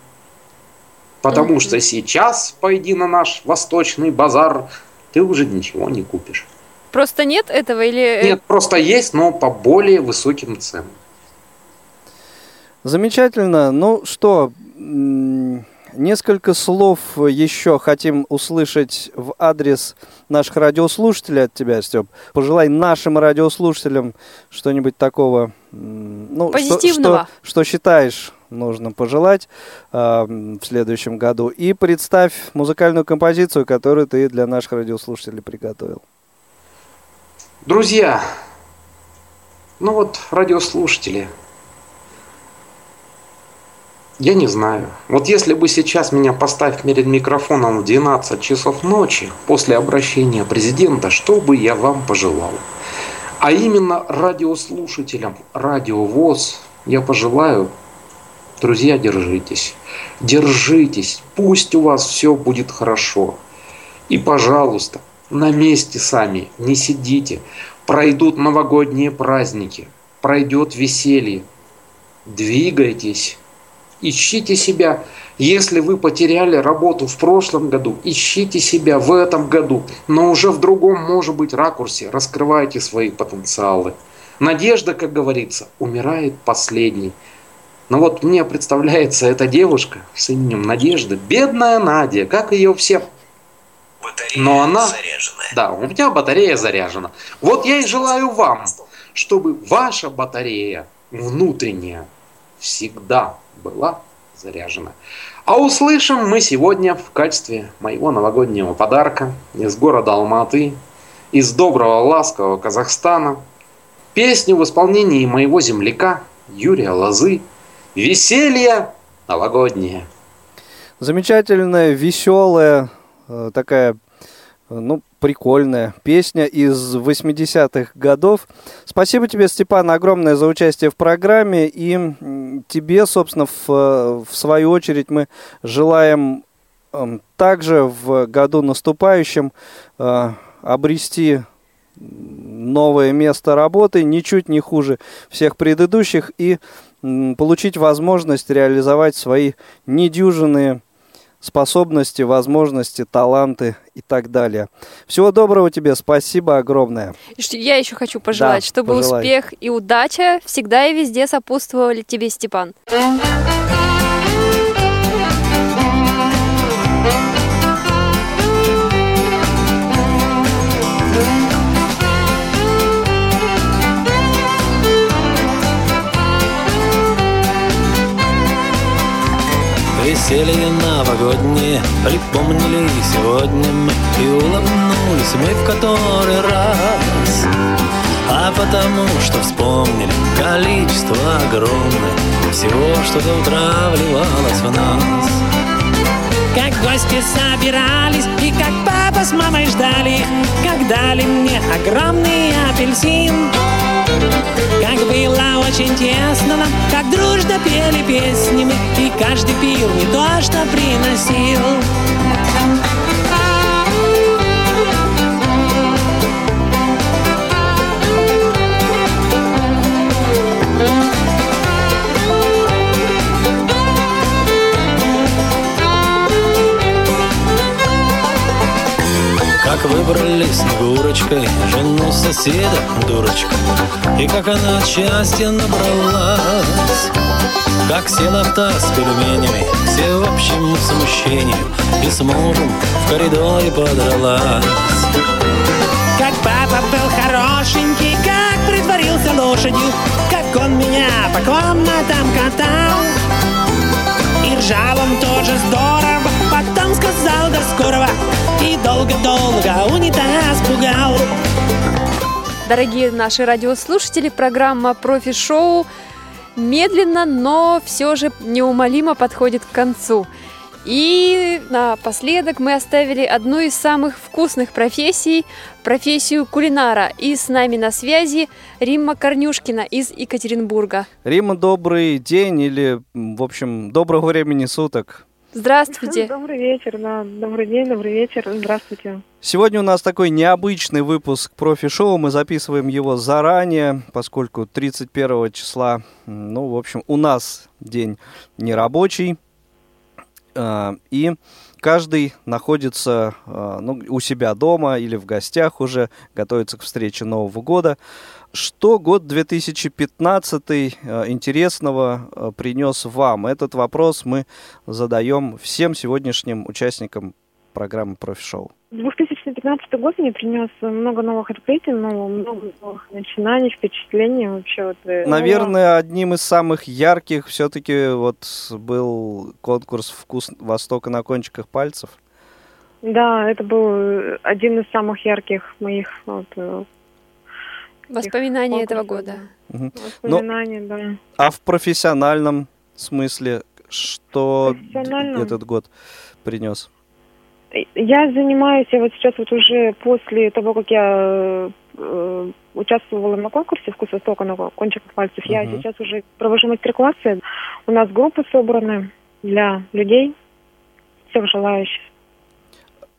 Потому что сейчас пойди на наш восточный базар, ты уже ничего не купишь. Просто нет этого или... э, Нет, просто есть, но по более высоким ценам. Замечательно. Ну что, несколько слов еще хотим услышать в адрес наших радиослушателей от тебя, Степ. Пожелай нашим радиослушателям что-нибудь такого, ну, что- Позитивного. Что, что считаешь нужно пожелать м, в следующем году. И представь музыкальную композицию, которую ты для наших радиослушателей приготовил. Друзья, ну вот радиослушатели, я не знаю. Вот если бы сейчас меня поставить перед микрофоном в 12 часов ночи после обращения президента, что бы я вам пожелал? А именно радиослушателям, радиовоз я пожелаю, друзья, держитесь. Держитесь, пусть у вас все будет хорошо. И, пожалуйста, на месте сами, не сидите. Пройдут новогодние праздники, пройдет веселье. Двигайтесь, ищите себя. Если вы потеряли работу в прошлом году, ищите себя в этом году, но уже в другом, может быть, ракурсе. Раскрывайте свои потенциалы. Надежда, как говорится, умирает последней. Но вот мне представляется эта девушка с именем Надежда, бедная Надя, как ее все но она... Да, у меня батарея заряжена. Вот я и желаю вам, чтобы ваша батарея внутренняя всегда была заряжена. А услышим мы сегодня в качестве моего новогоднего подарка из города Алматы, из доброго ласкового Казахстана, песню в исполнении моего земляка Юрия Лозы «Веселье новогоднее». Замечательная, веселая, э, такая, э, ну, прикольная песня из 80-х годов. Спасибо тебе, Степан, огромное за участие в программе. И тебе, собственно, в, э, в свою очередь мы желаем эм, также в году наступающем э, обрести новое место работы, ничуть не хуже всех предыдущих, и получить возможность реализовать свои недюжинные способности, возможности, таланты и так далее. Всего доброго тебе, спасибо огромное. Я еще хочу пожелать, Да, чтобы пожелай. успех и удача всегда и везде сопутствовали тебе, Степан. Новогоднее Припомнили сегодня мы И улыбнулись мы в который раз. А потому что вспомнили Количество огромное Всего, что до утра вливалось в нас. Как гости собирались и как папа с мамой ждали их, Как дали мне огромный апельсин. Как было очень тесно нам, как дружно пели песни мы, И каждый пил не то, что приносил. Как выбрали Снегурочкой Жену соседа, дурочка? И как она счастья набралась? Как села в таз с пельменями Все в общем смущении И с мужем в коридоре подралась. Как папа был хорошенький, как притворился лошадью, Как он меня по комнатам катал. И ржал он тоже здорово, до скорого, И долго-долго унитаз пугал. Дорогие наши радиослушатели, программа «Профи-шоу» медленно, но все же неумолимо подходит к концу. И напоследок мы оставили одну из самых вкусных профессий – профессию кулинара. И с нами на связи Римма Корнюшкина из Екатеринбурга. Рима, добрый день или, в общем, доброго времени суток. Здравствуйте. Добрый вечер, да. Добрый день, добрый вечер. Здравствуйте. Сегодня у нас такой необычный выпуск профи-шоу. Мы записываем его заранее, поскольку 31 числа, ну, в общем, у нас день нерабочий. А, И каждый находится э, ну, у себя дома или в гостях уже, готовится к встрече Нового года. Что год 2015 э, интересного э, принес вам? Этот вопрос мы задаем всем сегодняшним участникам программы «Профи-шоу». 2015 год мне принес много новых открытий, много, много новых начинаний, впечатлений вообще. Вот, э, Наверное, одним из самых ярких все-таки вот был конкурс «Вкус Востока на кончиках пальцев». Да, это был один из самых ярких моих вот, Воспоминания этого года. Мгм. воспоминаний, да. А в профессиональном смысле, что Профессиональном? этот год принес? Я занимаюсь, я вот сейчас вот уже после того, как я э, участвовала на конкурсе «Вкус Востока» на кончиках пальцев, я Мгм. сейчас уже провожу мастер-классы. У нас группы собраны для людей, всех желающих.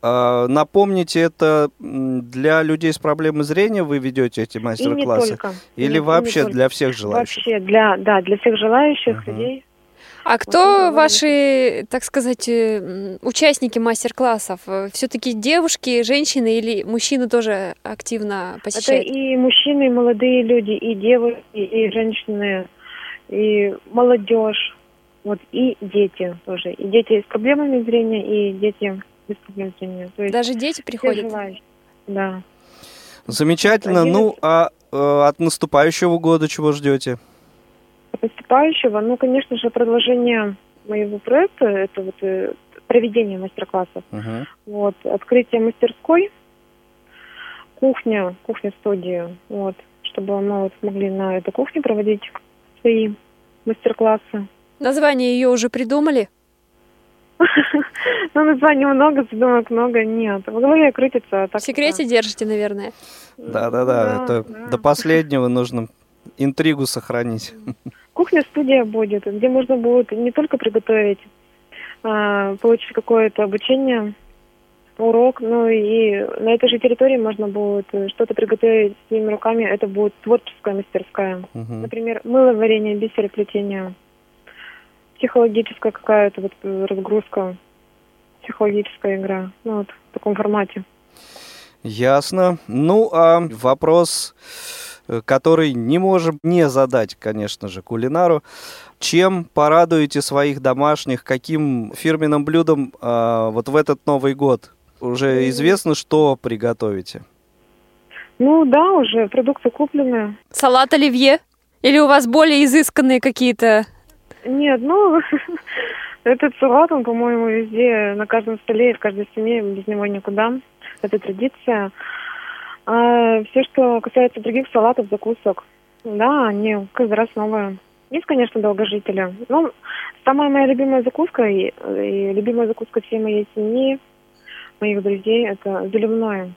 А, напомните, это для людей с проблемой зрения вы ведете эти И не мастер-классы? только. Или не вообще только. для всех желающих? Вообще, для, да, для всех желающих людей. А кто ваши, так сказать, э, участники мастер-классов? Все-таки девушки, женщины или мужчины тоже активно Это посещают? и мужчины, и молодые люди, и девушки, и женщины, и молодежь, вот, и дети тоже. И дети с проблемами зрения, и дети зрения. То есть Даже дети приходят? Да. Замечательно. Один Ну, а э, от наступающего года чего ждете? От наступающего, ну, конечно же, продолжение моего проекта, это вот э, проведение мастер-классов. Мгм. Вот, открытие мастерской, кухня, кухня-студия, вот, чтобы мы вот могли на этой кухне проводить свои мастер-классы. Название ее уже придумали? Ну, названий много, задумок много, нет. В голове крутится. Так В секрете держите, наверное. Да-да-да, это до последнего нужно интригу сохранить. Кухня-студия будет, где можно будет не только приготовить, а, получить какое-то обучение, урок, но и на этой же территории можно будет что-то приготовить своими руками. Это будет творческая мастерская. Мгм. Например, мыловарение, бисероплетение, психологическая какая-то вот э, разгрузка, психологическая игра. Ну, вот в таком формате. Ясно. Ну, а вопрос, э, который не можем не задать, конечно же, кулинару. Чем порадуете своих домашних? Каким фирменным блюдом а, вот в этот Новый год? Уже известно, что приготовите? Ну да, уже продукты куплены. Салат оливье? Или у вас более изысканные какие-то? Нет, ну, этот салат, он, по-моему, везде, на каждом столе и в каждой семье, без него никуда. Это традиция. А все, что касается других салатов, закусок, да, они каждый раз новые. Есть, конечно, долгожители. Ну, самая моя любимая закуска и, и любимая закуска всей моей семьи, моих друзей, это заливное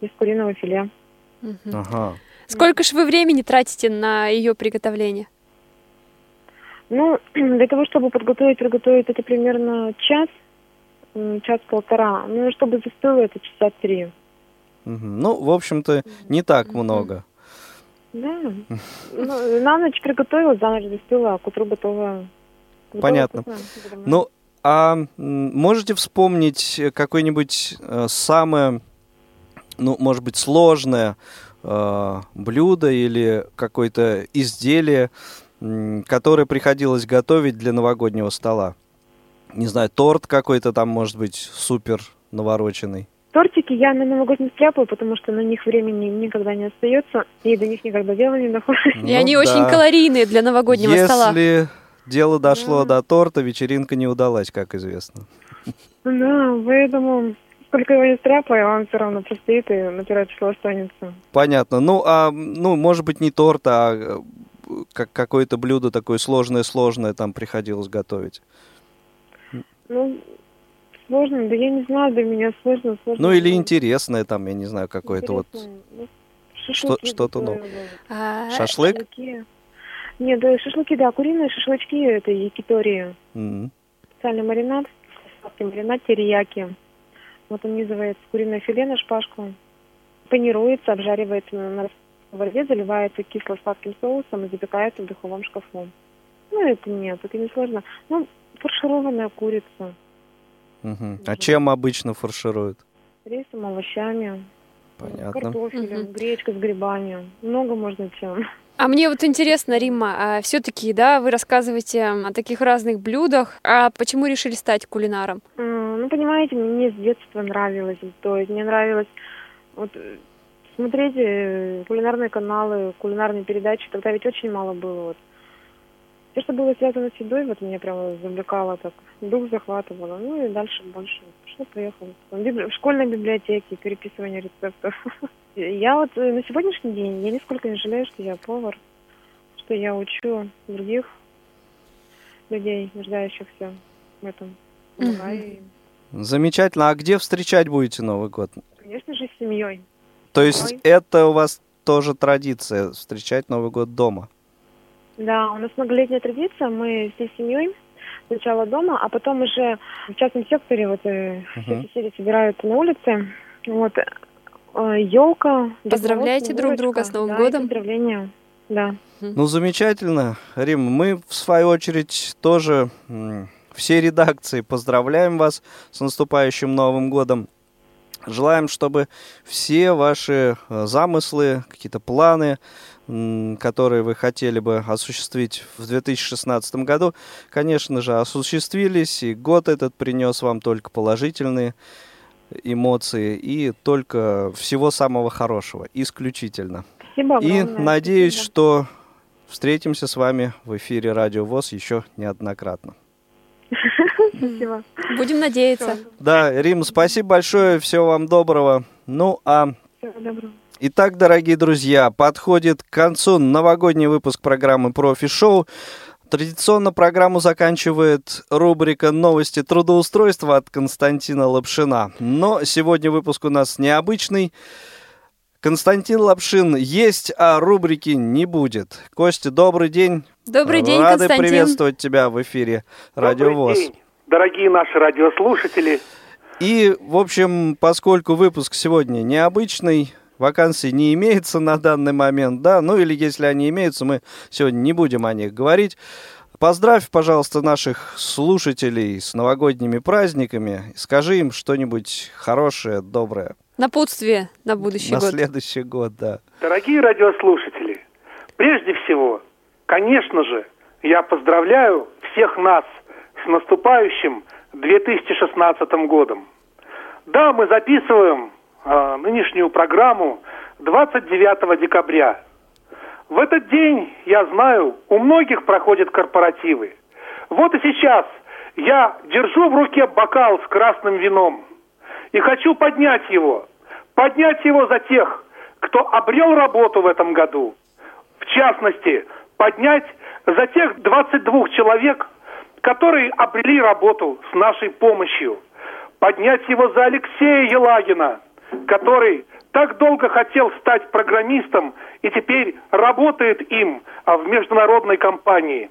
из куриного филе. Ага. Сколько же вы времени тратите на ее приготовление? Ну, для того, чтобы подготовить, приготовить, это примерно час, час-полтора. Ну, чтобы застыло, это часа три. Ну, в общем-то, не так много. Да. Ну, на ночь приготовила, за ночь застыла, а к утру готова. готова Понятно. вкусно. Ну, а можете вспомнить э, какое-нибудь э, самое, ну, может быть, сложное э, блюдо или какое-то изделие, которое приходилось готовить для новогоднего стола? Не знаю, торт какой-то там, может быть, супер навороченный. Тортики я на Новый год не стряпаю, потому что на них времени никогда не остается, и до них никогда дело не доходит. И они Ну очень да. калорийные для новогоднего стола. Если дело дошло до торта, вечеринка не удалась, как известно. Да, поэтому сколько его не стряпаю, он все равно простоит и на первое число останется. Понятно. Ну, а, ну, может быть, не торт, а как какое-то блюдо такое сложное-сложное там приходилось готовить. Ну, сложно, да я не знаю, для меня сложно, сложно. Ну, или интересное там, я не знаю, какое-то вот... Ну, Что, что-то, ну... А, Шашлык? Шашлыки. Нет, да, шашлыки, да, куриные шашлычки, это якитория. Специальный маринад, сладкий маринад терияки. Вот он нанизывается куриное филе на шпажку, панируется, обжаривается на, на сковороде, заливается кисло-сладким соусом и запекается в духовом шкафу. Ну, это нет, это не сложно. Ну, фаршированная курица. Мгм. А чем обычно фаршируют? Рисом, овощами, Понятно. картофелем, Мгм. гречка с грибами. Много можно чем. А мне вот интересно, Римма, все-таки, да, вы рассказываете о таких разных блюдах, а почему решили стать кулинаром? Ну, понимаете, мне с детства нравилось готовить. Мне нравилось вот смотреть э, кулинарные каналы, кулинарные передачи. Тогда ведь очень мало было. Вот. Все, что было связано с едой, вот меня прямо завлекало так. Дух захватывало. Ну и дальше больше. Что поехал. В школьной библиотеке, переписывание рецептов. Я вот э, на сегодняшний день, я нисколько не жалею, что я повар, что я учу других людей, нуждающихся в этом. Замечательно. А где встречать будете Новый год? Конечно же, с семьей. То есть Ой. это у вас тоже традиция встречать Новый год дома? Да, у нас многолетняя традиция. Мы всей семьей сначала дома, а потом уже в частном секторе вот э, все соседи собираются на улице. Вот елка. Поздравляйте друг друга с Новым годом. Поздравления. Да. Ну, замечательно, Рим. Мы, в свою очередь, тоже все редакции поздравляем вас с наступающим Новым годом. Желаем, чтобы все ваши э, замыслы, какие-то планы, которые вы хотели бы осуществить в 2016 году, конечно же, осуществились, и год этот принес вам только положительные эмоции и только всего самого хорошего, исключительно. Спасибо И огромное. надеюсь, Спасибо. что встретимся с вами в эфире Радио ВОЗ еще неоднократно. Спасибо. Будем надеяться. Да, Рим, спасибо большое, всего вам доброго. Ну, а Всего доброго. Итак, дорогие друзья, подходит к концу новогодний выпуск программы «Профи Шоу». Традиционно программу заканчивает рубрика «Новости трудоустройства» от Константина Лапшина. Но сегодня выпуск у нас необычный. Константин Лапшин есть, а рубрики не будет. Костя, добрый день. Добрый день, Рады Константин. приветствовать тебя в эфире Радио ВОЗ. день, дорогие наши радиослушатели. И, в общем, поскольку выпуск сегодня необычный, вакансий не имеется на данный момент, да, ну или если они имеются, мы сегодня не будем о них говорить. Поздравь, пожалуйста, наших слушателей с новогодними праздниками. Скажи им что-нибудь хорошее, доброе. Напутствие на будущий на год. следующий год, да. Дорогие радиослушатели, прежде всего, конечно же, я поздравляю всех нас наступающим 2016 годом. Да, мы записываем а, нынешнюю программу 29 декабря. В этот день, я знаю, у многих проходят корпоративы. Вот и сейчас я держу в руке бокал с красным вином и хочу поднять его. Поднять его за тех, кто обрел работу в этом году. В частности, поднять за тех 22 человек, которые обрели работу с нашей помощью. Поднять его за Алексея Елагина, который так долго хотел стать программистом и теперь работает им а, в международной компании.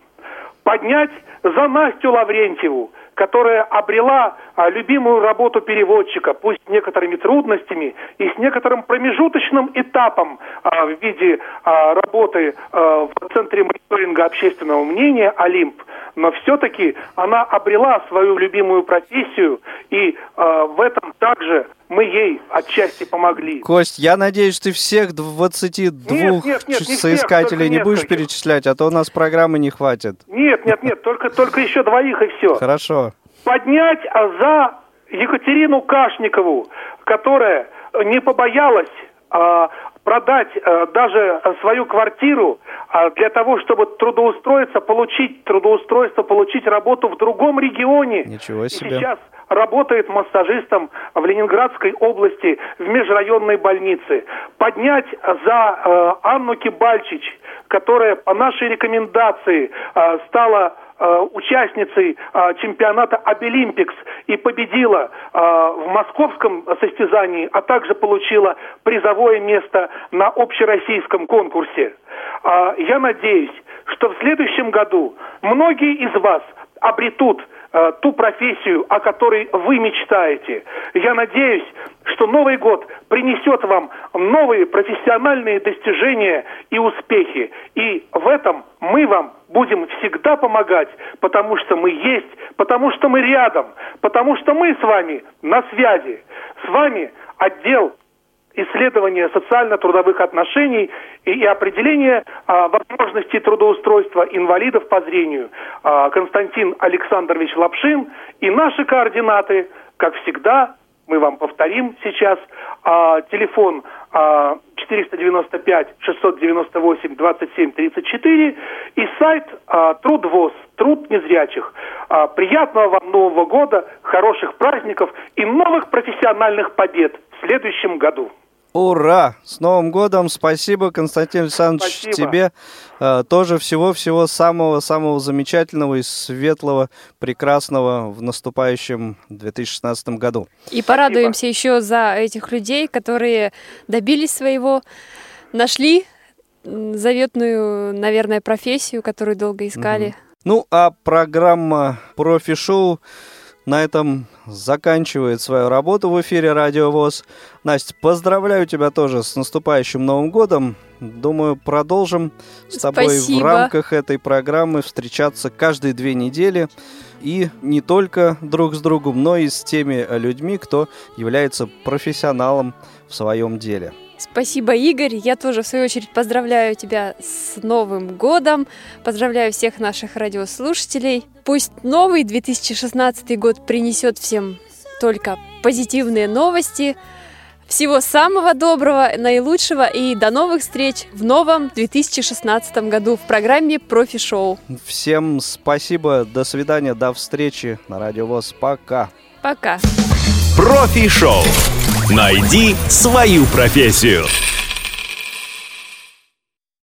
Поднять за Настю Лаврентьеву, которая обрела а, любимую работу переводчика, пусть с некоторыми трудностями и с некоторым промежуточным этапом а, в виде а, работы в Центре мониторинга общественного мнения «Олимп», но все-таки она обрела свою любимую профессию, и в этом также мы ей отчасти помогли. Кость, я надеюсь, ты всех 22 Нет, нет, нет, не всех, соискателей только не будешь нескольких. перечислять, а то у нас программы не хватит. Нет, нет, нет, только, только еще двоих и все. Хорошо. поднять за Екатерину Кашникову, которая не побоялась а, продать а, даже свою квартиру а, для того, чтобы трудоустроиться, получить трудоустройство, получить работу в другом регионе. Ничего И себе. сейчас работает массажистом в Ленинградской области в межрайонной больнице. Поднять за э, Анну Кибальчич, которая по нашей рекомендации э, стала э, участницей э, чемпионата Обилимпикс и победила э, в московском состязании, а также получила призовое место на общероссийском конкурсе. Я надеюсь, что в следующем году многие из вас обретут э, ту профессию, о которой вы мечтаете. Я надеюсь, что Новый год принесет вам новые профессиональные достижения и успехи. И в этом мы вам будем всегда помогать, потому что мы есть, потому что мы рядом, потому что мы с вами на связи. С вами отдел исследования социально-трудовых отношений и, и определения а, возможностей трудоустройства инвалидов по зрению. А, Константин Александрович Лапшин и наши координаты, как всегда, мы вам повторим сейчас. А, телефон а, 495 698 27 34 и сайт а, Трудвоз, труд незрячих. А, приятного вам Нового года, хороших праздников и новых профессиональных побед в следующем году. Ура! С Новым годом! Спасибо, Константин Александрович, Спасибо. тебе э, тоже всего-всего самого-самого замечательного и светлого, прекрасного в наступающем 2016 году. И порадуемся еще за этих людей, которые добились своего, нашли заветную, наверное, профессию, которую долго искали. Ну, а программа «Профи-шоу» на этом заканчивает свою работу в эфире Радио ВОЗ. Настя, поздравляю тебя тоже с наступающим Новым годом. Думаю, продолжим с тобой Спасибо. в рамках этой программы встречаться каждые две недели. И не только друг с другом, но и с теми людьми, кто является профессионалом в своем деле. Спасибо, Игорь. Я тоже, в свою очередь, поздравляю тебя с Новым годом. Поздравляю всех наших радиослушателей. Пусть новый 2016 год принесет всем только позитивные новости. Всего самого доброго, наилучшего и до новых встреч в новом 2016 году в программе «Профи-шоу». Всем спасибо, до свидания, до встречи на Радио ВОЗ. Пока. Пока. Профи-шоу. Найди свою профессию.